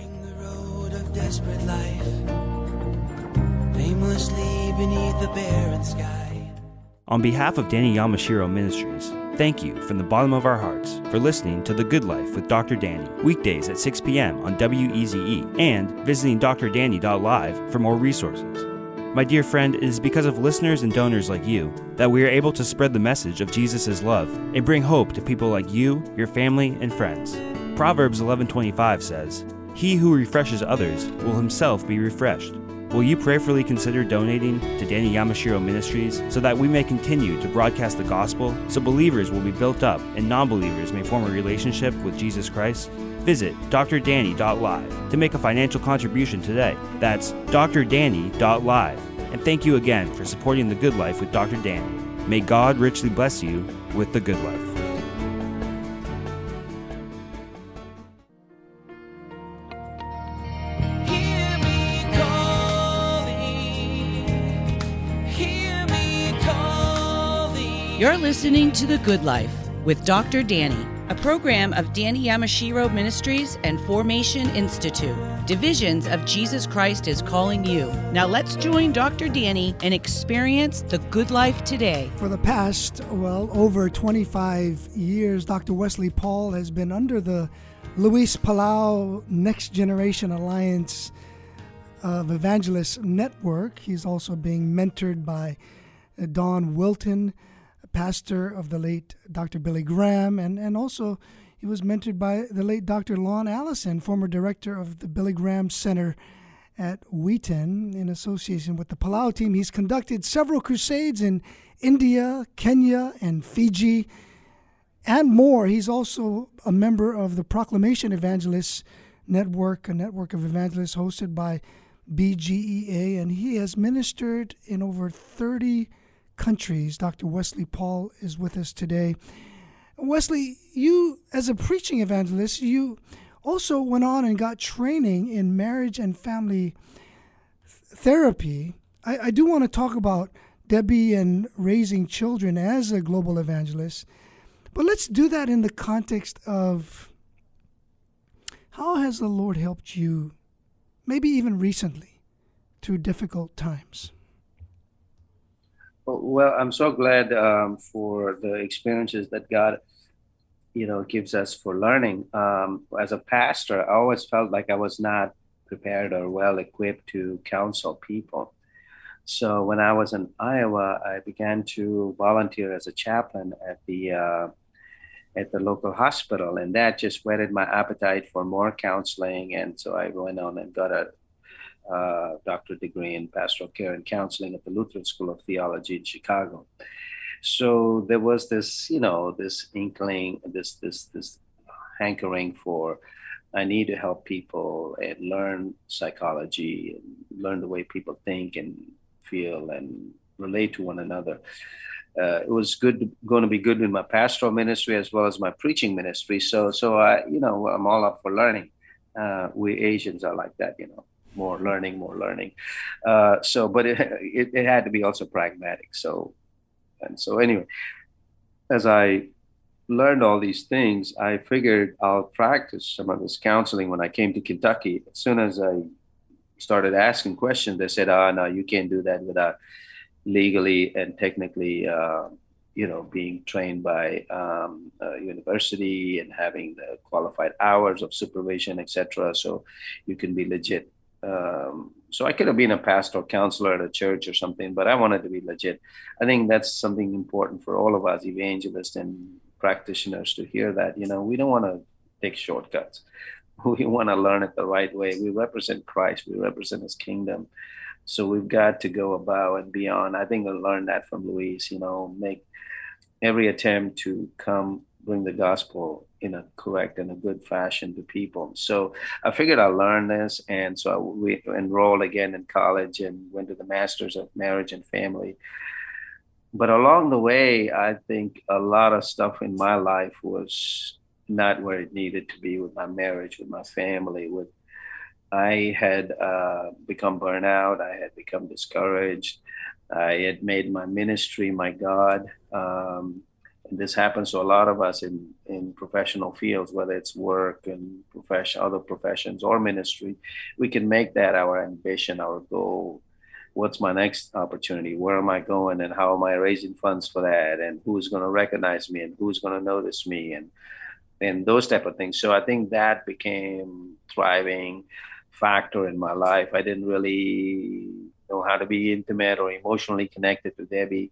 On behalf of Danny Yamashiro Ministries, thank you from the bottom of our hearts for listening to The Good Life with Dr. Danny, weekdays at 6 p.m. on WEZE, and visiting drdanny.live for more resources. My dear friend, it is because of listeners and donors like you that we are able to spread the message of Jesus' love and bring hope to people like you, your family, and friends. Proverbs 11:25 says, "He who refreshes others will himself be refreshed." Will you prayerfully consider donating to Danny Yamashiro Ministries so that we may continue to broadcast the gospel so believers will be built up and non believers may form a relationship with Jesus Christ? Visit drdanny.live to make a financial contribution today. That's drdanny.live. And thank you again for supporting The Good Life with Dr. Danny. May God richly bless you with The Good Life. Listening to The Good Life with Dr. Danny, a program of Danny Yamashiro Ministries and Formation Institute. Divisions of Jesus Christ is calling you. Now let's join Dr. Danny and experience the good life today. For the past, well, over 25 years, Dr. Wesley Paul has been under the Luis Palau Next Generation Alliance of Evangelists Network. He's also being mentored by Don Wilton pastor of the late Dr. Billy Graham, and, and also he was mentored by the late Dr. Lon Allison, former director of the Billy Graham Center at Wheaton, in association with the Palau team. He's conducted several crusades in India, Kenya, and Fiji, and more. He's also a member of the Proclamation Evangelists Network, a network of evangelists hosted by BGEA, and he has ministered in over 30 countries. Dr. Wesley Paul is with us today. Wesley, you, as a preaching evangelist, you also went on and got training in marriage and family therapy. I, I do want to talk about Debbie and raising children as a global evangelist, but let's do that in the context of how has the Lord helped you, maybe even recently, through difficult times? Well, I'm so glad um, for the experiences that God, you know, gives us for learning. Um, as a pastor, I always felt like I was not prepared or well equipped to counsel people. So when I was in Iowa, I began to volunteer as a chaplain at the uh, at the local hospital, and that just whetted my appetite for more counseling. And so I went on and got a uh, doctorate degree in pastoral care and counseling at the Lutheran School of Theology in Chicago. So there was this, you know, this inkling, this this this hankering for I need to help people and learn psychology and learn the way people think and feel and relate to one another. Uh, it was good, going to be good in my pastoral ministry as well as my preaching ministry. So, so I, you know, I'm all up for learning. Uh, we Asians are like that, you know more learning, more learning. Uh, so, but it, it, it had to be also pragmatic. So, and so anyway, as I learned all these things, I figured I'll practice some of this counseling when I came to Kentucky. As soon as I started asking questions, they said, "Ah, oh, no, you can't do that without legally and technically." Uh, you know, being trained by um, university and having the qualified hours of supervision, etc. So you can be legit um, so I could have been a pastor counselor at a church or something, but I wanted to be legit. I think that's something important for all of us evangelists and practitioners to hear that. You know, we don't want to take shortcuts. We want to learn it the right way. We represent Christ. We represent His kingdom. So we've got to go above and beyond. I think I learned that from Luis. You know, make every attempt to come bring the gospel in a correct and a good fashion to people. So I figured I learned this. And so we enrolled again in college and went to the Masters of Marriage and Family. But along the way, I think a lot of stuff in my life was not where it needed to be with my marriage, with my family, with I had uh, become burnout. I had become discouraged. I had made my ministry my God. Um, and this happens to a lot of us in, in professional fields, whether it's work and profession, other professions or ministry. We can make that our ambition, our goal. What's my next opportunity? Where am I going? And how am I raising funds for that? And who's going to recognize me? And who's going to notice me? And and those type of things. So I think that became thriving factor in my life. I didn't really know how to be intimate or emotionally connected to Debbie.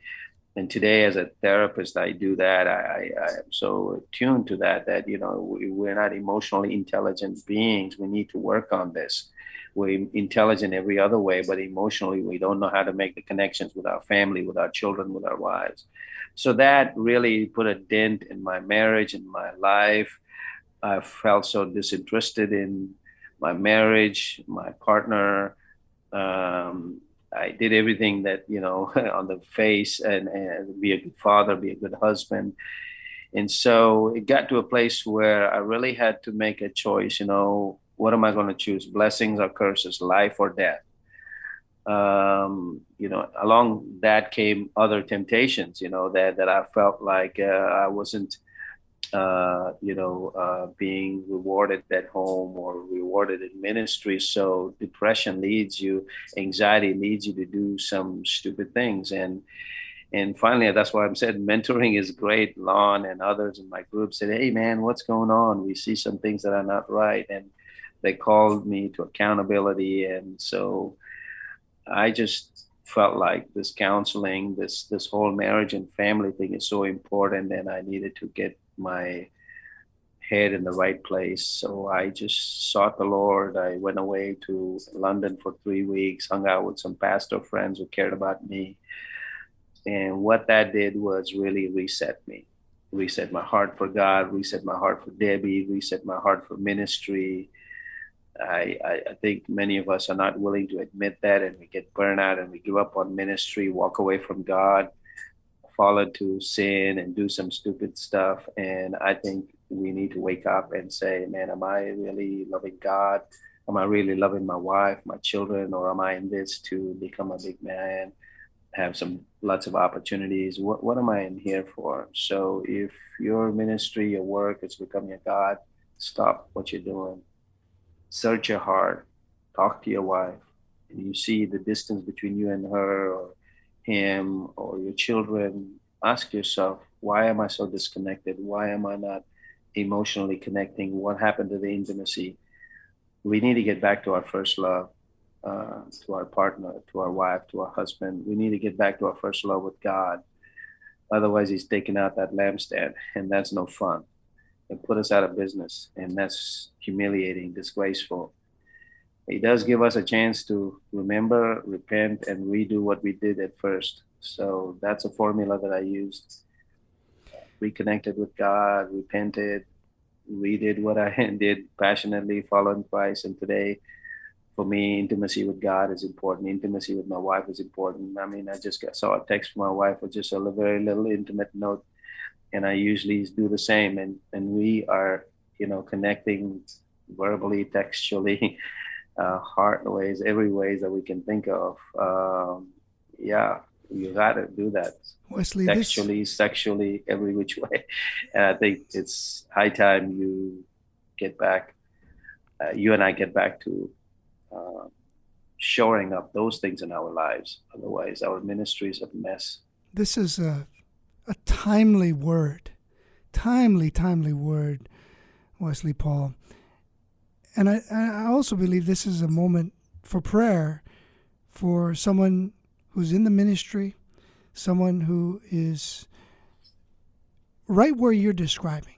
And today, as a therapist, I do that. I, I am so attuned to that that you know we, we're not emotionally intelligent beings. We need to work on this. We're intelligent every other way, but emotionally, we don't know how to make the connections with our family, with our children, with our wives. So that really put a dent in my marriage, in my life. I felt so disinterested in my marriage, my partner. Um, I did everything that you know on the face and, and be a good father, be a good husband. And so it got to a place where I really had to make a choice. You know, what am I going to choose? Blessings or curses, life or death? Um, you know, along that came other temptations. You know that that I felt like uh, I wasn't uh, you know, uh, being rewarded at home or rewarded in ministry. So depression leads you, anxiety leads you to do some stupid things. And and finally, that's why I'm saying mentoring is great. Lon and others in my group said, "Hey, man, what's going on? We see some things that are not right," and they called me to accountability. And so I just felt like this counseling, this this whole marriage and family thing is so important, and I needed to get my head in the right place. So I just sought the Lord. I went away to London for three weeks, hung out with some pastor friends who cared about me. And what that did was really reset me, reset my heart for God, reset my heart for Debbie, reset my heart for ministry. I, I, I think many of us are not willing to admit that, and we get burned out and we give up on ministry, walk away from God fall into sin and do some stupid stuff. And I think we need to wake up and say, man, am I really loving God? Am I really loving my wife, my children, or am I in this to become a big man, have some lots of opportunities? What what am I in here for? So if your ministry, your work is becoming a God, stop what you're doing. Search your heart, talk to your wife, and you see the distance between you and her or him or your children, ask yourself, why am I so disconnected? Why am I not emotionally connecting? What happened to the intimacy? We need to get back to our first love, uh, to our partner, to our wife, to our husband. We need to get back to our first love with God. Otherwise, He's taking out that lampstand, and that's no fun. And put us out of business, and that's humiliating, disgraceful. He does give us a chance to remember, repent, and redo what we did at first. So that's a formula that I used. Reconnected with God, repented, redid what I did passionately, following Christ. And today, for me, intimacy with God is important. Intimacy with my wife is important. I mean, I just got, saw a text from my wife with just a very little intimate note, and I usually do the same. And and we are, you know, connecting verbally, textually, uh, heart ways, every ways that we can think of. Um, yeah, you got to do that. Wesley, sexually, this... sexually, every which way. And I think it's high time you get back. Uh, you and I get back to uh, shoring up those things in our lives. Otherwise, our ministry is a mess. This is a a timely word, timely, timely word, Wesley Paul. And I, I also believe this is a moment for prayer for someone who's in the ministry, someone who is right where you're describing.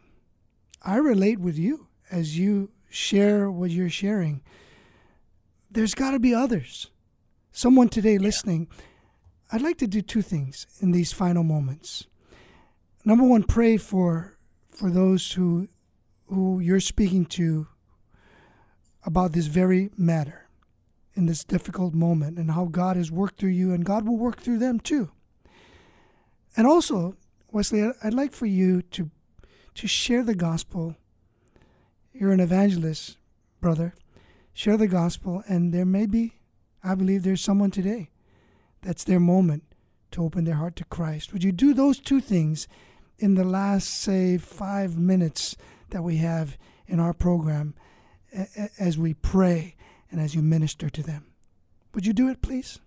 I relate with you as you share what you're sharing. There's got to be others. Someone today listening, I'd like to do two things in these final moments. Number one, pray for for those who who you're speaking to about this very matter in this difficult moment and how God has worked through you and God will work through them too. And also, Wesley, I'd like for you to to share the gospel You're an evangelist, brother. Share the gospel, and there may be, I believe there's someone today that's their moment to open their heart to Christ. Would you do those two things in the last, say, five minutes that we have in our program as we pray and as you minister to them? Would you do it, please?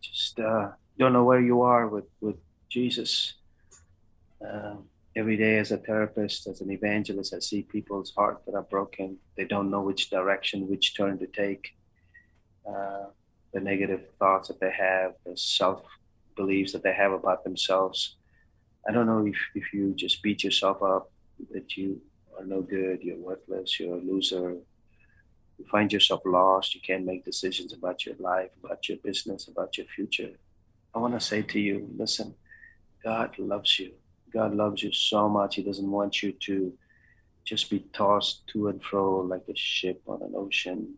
Just uh, don't know where you are with, with Jesus. Um, every day, as a therapist, as an evangelist, I see people's hearts that are broken. They don't know which direction, which turn to take. Uh, the negative thoughts that they have, the self beliefs that they have about themselves. I don't know if, if you just beat yourself up that you are no good, you're worthless, you're a loser, you find yourself lost, you can't make decisions about your life, about your business, about your future. I want to say to you, listen, God loves you. God loves you so much. He doesn't want you to just be tossed to and fro like a ship on an ocean,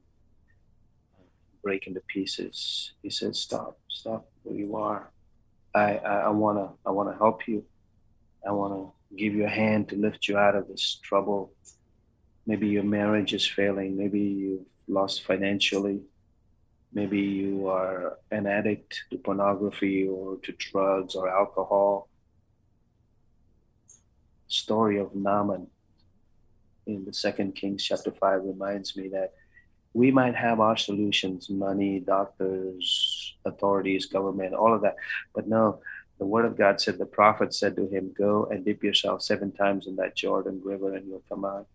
breaking into pieces. He says, stop, stop where you are. I, I, I wanna I wanna help you. I wanna give you a hand to lift you out of this trouble. Maybe your marriage is failing. Maybe you've lost financially. Maybe you are an addict to pornography or to drugs or alcohol. Story of Naaman in the Second Kings chapter five reminds me that we might have our solutions, money, doctors, authorities, government, all of that, but no, the word of God said, the prophet said to him, Go and dip yourself seven times in that Jordan River and you'll come out.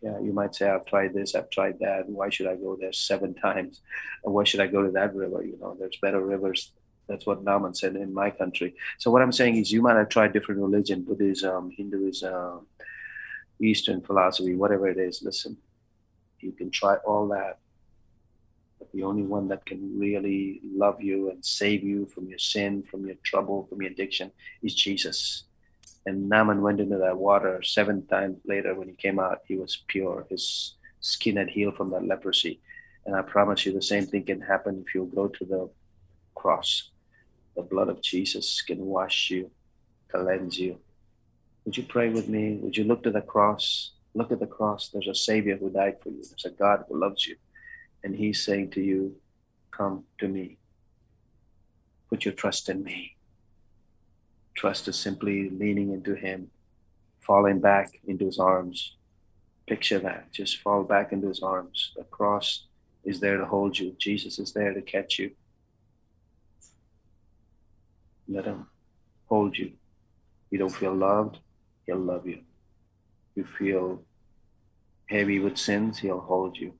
Yeah, you might say, I've tried this, I've tried that. Why should I go there seven times? And why should I go to that river? You know, there's better rivers. That's what Naaman said in my country. So what I'm saying is you might have tried different religion, Buddhism, Hinduism, Eastern philosophy, whatever it is. Listen, you can try all that the only one that can really love you and save you from your sin, from your trouble, from your addiction is Jesus. And Naaman went into that water seven times later. When he came out, he was pure. His skin had healed from that leprosy. And I promise you, the same thing can happen if you go to the cross. The blood of Jesus can wash you, cleanse you. Would you pray with me? Would you look to the cross? Look at the cross. There's a Savior who died for you. There's a God who loves you. And He's saying to you, Come to me. Put your trust in me. Trust is simply leaning into Him, falling back into His arms. Picture that. Just fall back into His arms. The cross is there to hold you, Jesus is there to catch you. Let Him hold you. You don't feel loved, He'll love you. You feel heavy with sins, He'll hold you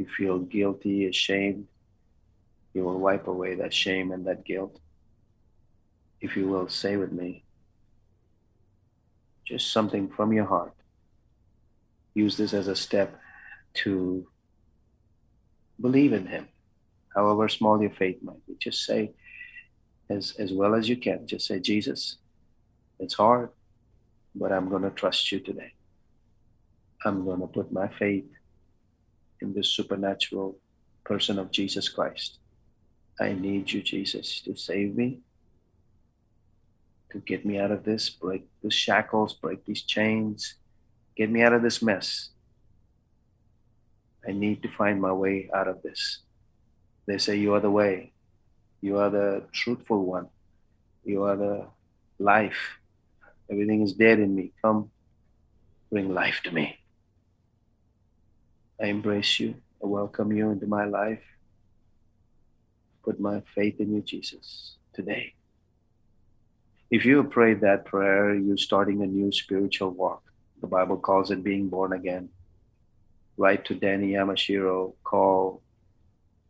you feel guilty, ashamed, you will wipe away that shame and that guilt. If you will, say with me, just something from your heart. Use this as a step to believe in Him, however small your faith might be. Just say, as, as well as you can, just say, Jesus, it's hard, but I'm going to trust you today. I'm going to put my faith in the supernatural person of Jesus Christ. I need you, Jesus, to save me, to get me out of this, break the shackles, break these chains, get me out of this mess. I need to find my way out of this. They say, You are the way, you are the truthful one, you are the life. Everything is dead in me. Come, bring life to me. I embrace you. I welcome you into my life. Put my faith in you, Jesus, today. If you prayed that prayer, you're starting a new spiritual walk. The Bible calls it being born again. Write to Danny Yamashiro, call,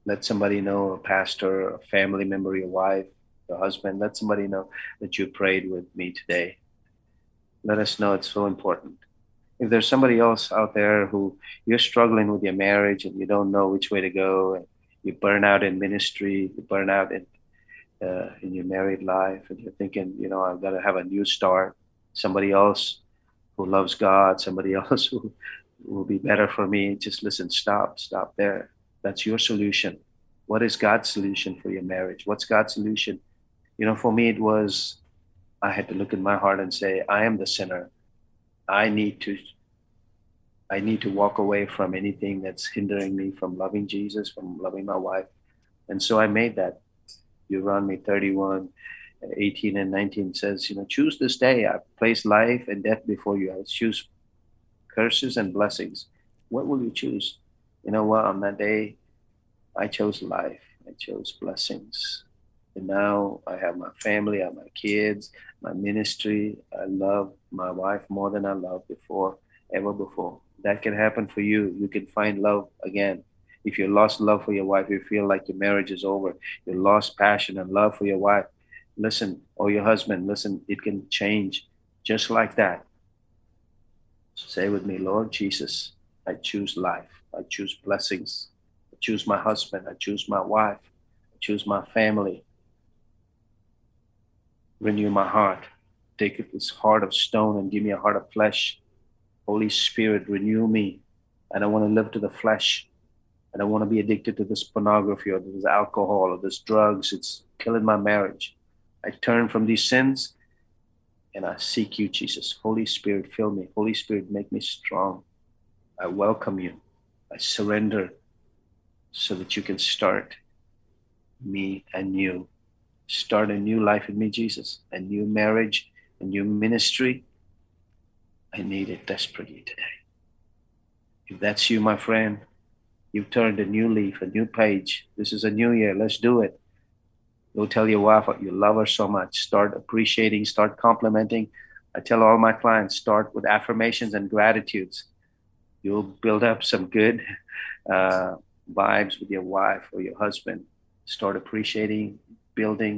let somebody know, a pastor, a family member, your wife, your husband, let somebody know that you prayed with me today. Let us know it's so important if there's somebody else out there who you're struggling with your marriage and you don't know which way to go, and you burn out in ministry, you burn out in uh, in your married life, and you're thinking, you know, I've got to have a new start. Somebody else who loves God, somebody else who will be better for me. Just listen, stop, stop there. That's your solution. What is God's solution for your marriage? What's God's solution? You know, for me, it was I had to look in my heart and say, I am the sinner. I need to I need to walk away from anything that's hindering me from loving Jesus, from loving my wife. And so I made that. Deuteronomy 31, 18 and 19 says, you know, choose this day. I place life and death before you. I choose curses and blessings. What will you choose? You know what? On that day, I chose life. I chose blessings. And now I have my family, I have my kids, my ministry. I love my wife more than I loved before, ever before. That can happen for you. You can find love again. If you lost love for your wife, you feel like your marriage is over, you lost passion and love for your wife, listen, or your husband, listen, it can change just like that. Say with me, Lord Jesus, I choose life. I choose blessings. I choose my husband. I choose my wife. I choose my family. Renew my heart. Take this heart of stone and give me a heart of flesh. Holy Spirit, renew me. And I don't want to live to the flesh. And I don't want to be addicted to this pornography or this alcohol or this drugs. It's killing my marriage. I turn from these sins and I seek you, Jesus. Holy Spirit, fill me. Holy Spirit, make me strong. I welcome you. I surrender so that you can start me anew. Start a new life in me, Jesus, a new marriage, a new ministry. I need it desperately today. If that's you, my friend, you've turned a new leaf, a new page. This is a new year. Let's do it. Go tell your wife you love her so much. Start appreciating, start complimenting. I tell all my clients start with affirmations and gratitudes. You'll build up some good uh, vibes with your wife or your husband. Start appreciating, building.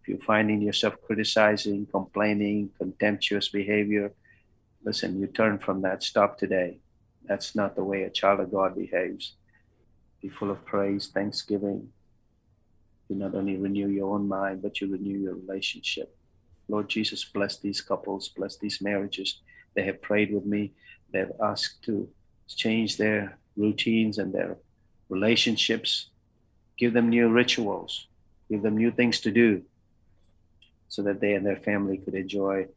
If you're finding yourself criticizing, complaining, contemptuous behavior, listen, you turn from that. Stop today. That's not the way a child of God behaves. Be full of praise, thanksgiving, you not only renew your own mind, but you renew your relationship. Lord Jesus, bless these couples, bless these marriages. They have prayed with me. They've asked to change their routines and their relationships. Give them new rituals, give them new things to do so that they and their family could enjoy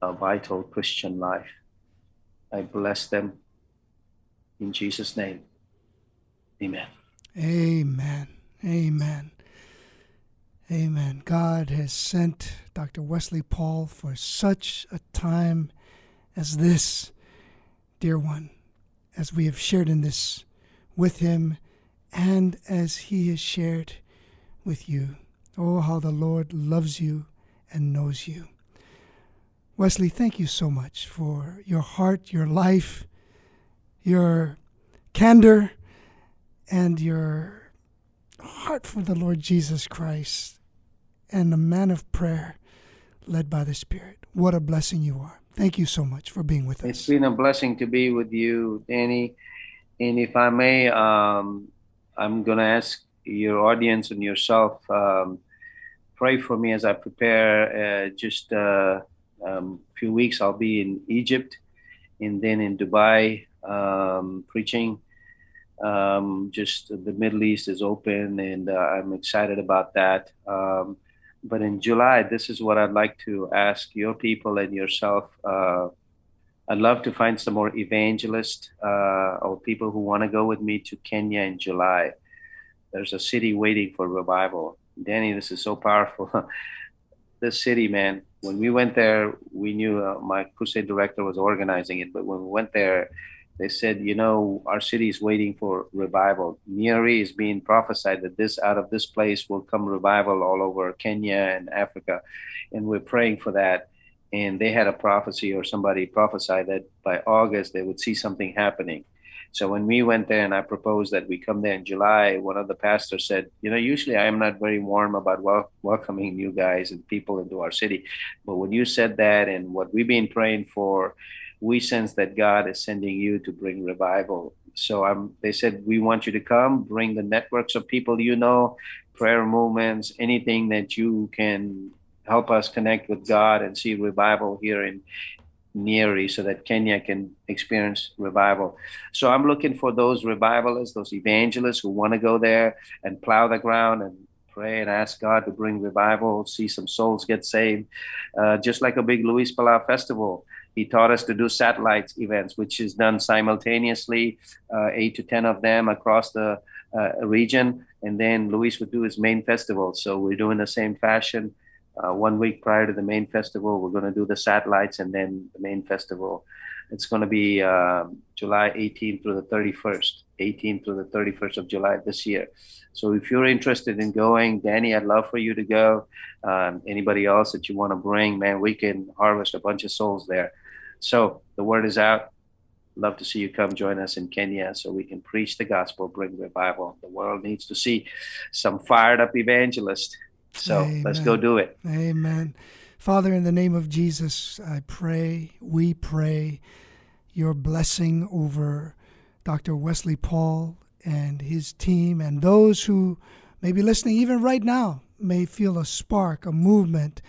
a vital Christian life. I bless them in Jesus' name. Amen. Amen. Amen. Amen. God has sent Dr. Wesley Paul for such a time as this, dear one, as we have shared in this with him and as he has shared with you. Oh, how the Lord loves you and knows you. Wesley, thank you so much for your heart, your life, your candor, and your heart for the Lord Jesus Christ and a man of prayer led by the Spirit. What a blessing you are. Thank you so much for being with us. It's been a blessing to be with you, Danny. And if I may, um, I'm going to ask your audience and yourself um, pray for me as I prepare. Uh, just a uh, um, few weeks, I'll be in Egypt and then in Dubai um, preaching. Um, just the Middle East is open, and uh, I'm excited about that. Um, but in July, this is what I'd like to ask your people and yourself. Uh, I'd love to find some more evangelists uh, or people who want to go with me to Kenya in July. There's a city waiting for revival. Danny, this is so powerful. this city, man, when we went there, we knew uh, my crusade director was organizing it, but when we went there, they said, you know, our city is waiting for revival. Nyeri is being prophesied that this out of this place will come revival all over Kenya and Africa, and we're praying for that. And they had a prophecy, or somebody prophesied that by August they would see something happening. So when we went there and I proposed that we come there in July, one of the pastors said, you know, usually I am not very warm about wel- welcoming new guys and people into our city, but when you said that and what we've been praying for we sense that God is sending you to bring revival. So um, they said, we want you to come, bring the networks of people you know, prayer movements, anything that you can help us connect with God and see revival here in Nyeri so that Kenya can experience revival. So I'm looking for those revivalists, those evangelists who want to go there and plow the ground and pray and ask God to bring revival, see some souls get saved, uh, just like a big Luis Palau festival He taught us to do satellite events, which is done simultaneously, uh, eight to 10 of them across the uh, region. And then Luis would do his main festival. So we're doing the same fashion. Uh, one week prior to the main festival, we're going to do the satellites and then the main festival. It's going to be um, July 18th through the 31st, 18th through the 31st of July this year. So if you're interested in going, Danny, I'd love for you to go. Um, anybody else that you want to bring, man, we can harvest a bunch of souls there. So the word is out. Love to see you come join us in Kenya so we can preach the gospel, bring revival. The world needs to see some fired up evangelists. So Amen. let's go do it. Amen. Father, in the name of Jesus, I pray, we pray your blessing over Dr. Wesley Paul and his team and those who may be listening even right now may feel a spark, a movement,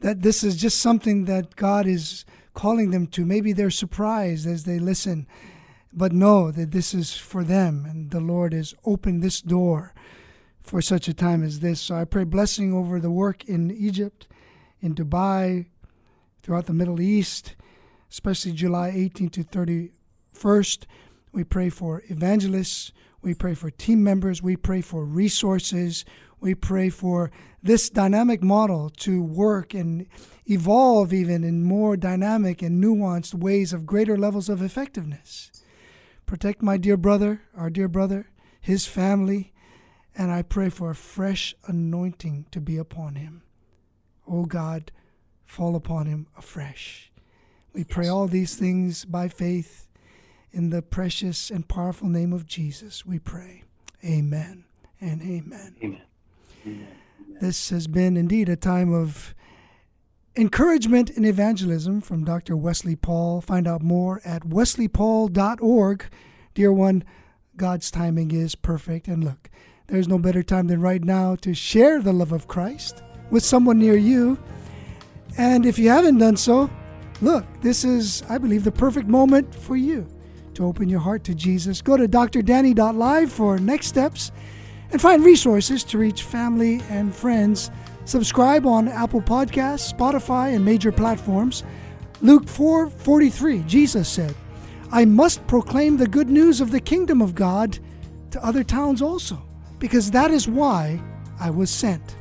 that this is just something that God is calling them to. Maybe they're surprised as they listen, but know that this is for them and the Lord has opened this door for such a time as this. So I pray blessing over the work in Egypt, in Dubai, throughout the Middle East especially July 18th to 31st. We pray for evangelists. We pray for team members. We pray for resources. We pray for this dynamic model to work and evolve even in more dynamic and nuanced ways of greater levels of effectiveness. Protect my dear brother, our dear brother, his family, and I pray for a fresh anointing to be upon him. O oh God, fall upon him afresh. We pray all these things by faith in the precious and powerful name of Jesus. We pray. Amen and amen. Amen. amen. This has been indeed a time of encouragement in evangelism from Dr. Wesley Paul. Find out more at wesleypaul.org. Dear one, God's timing is perfect. And look, there's no better time than right now to share the love of Christ with someone near you. And if you haven't done so, Look, this is, I believe, the perfect moment for you to open your heart to Jesus. Go to drdanny.live for next steps and find resources to reach family and friends. Subscribe on Apple Podcasts, Spotify, and major platforms. Luke 4:43, Jesus said, "I must proclaim the good news of the kingdom of God to other towns also, because that is why I was sent."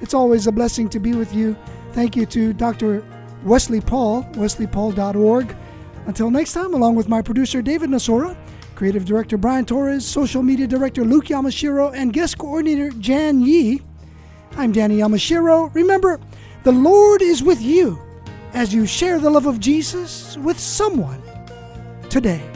It's always a blessing to be with you. Thank you to Dr. Wesley Paul, wesleypaul.org. Until next time, along with my producer David Nasora, creative director Brian Torres, social media director Luke Yamashiro, and guest coordinator Jan Yi, I'm Danny Yamashiro. Remember, the Lord is with you as you share the love of Jesus with someone today.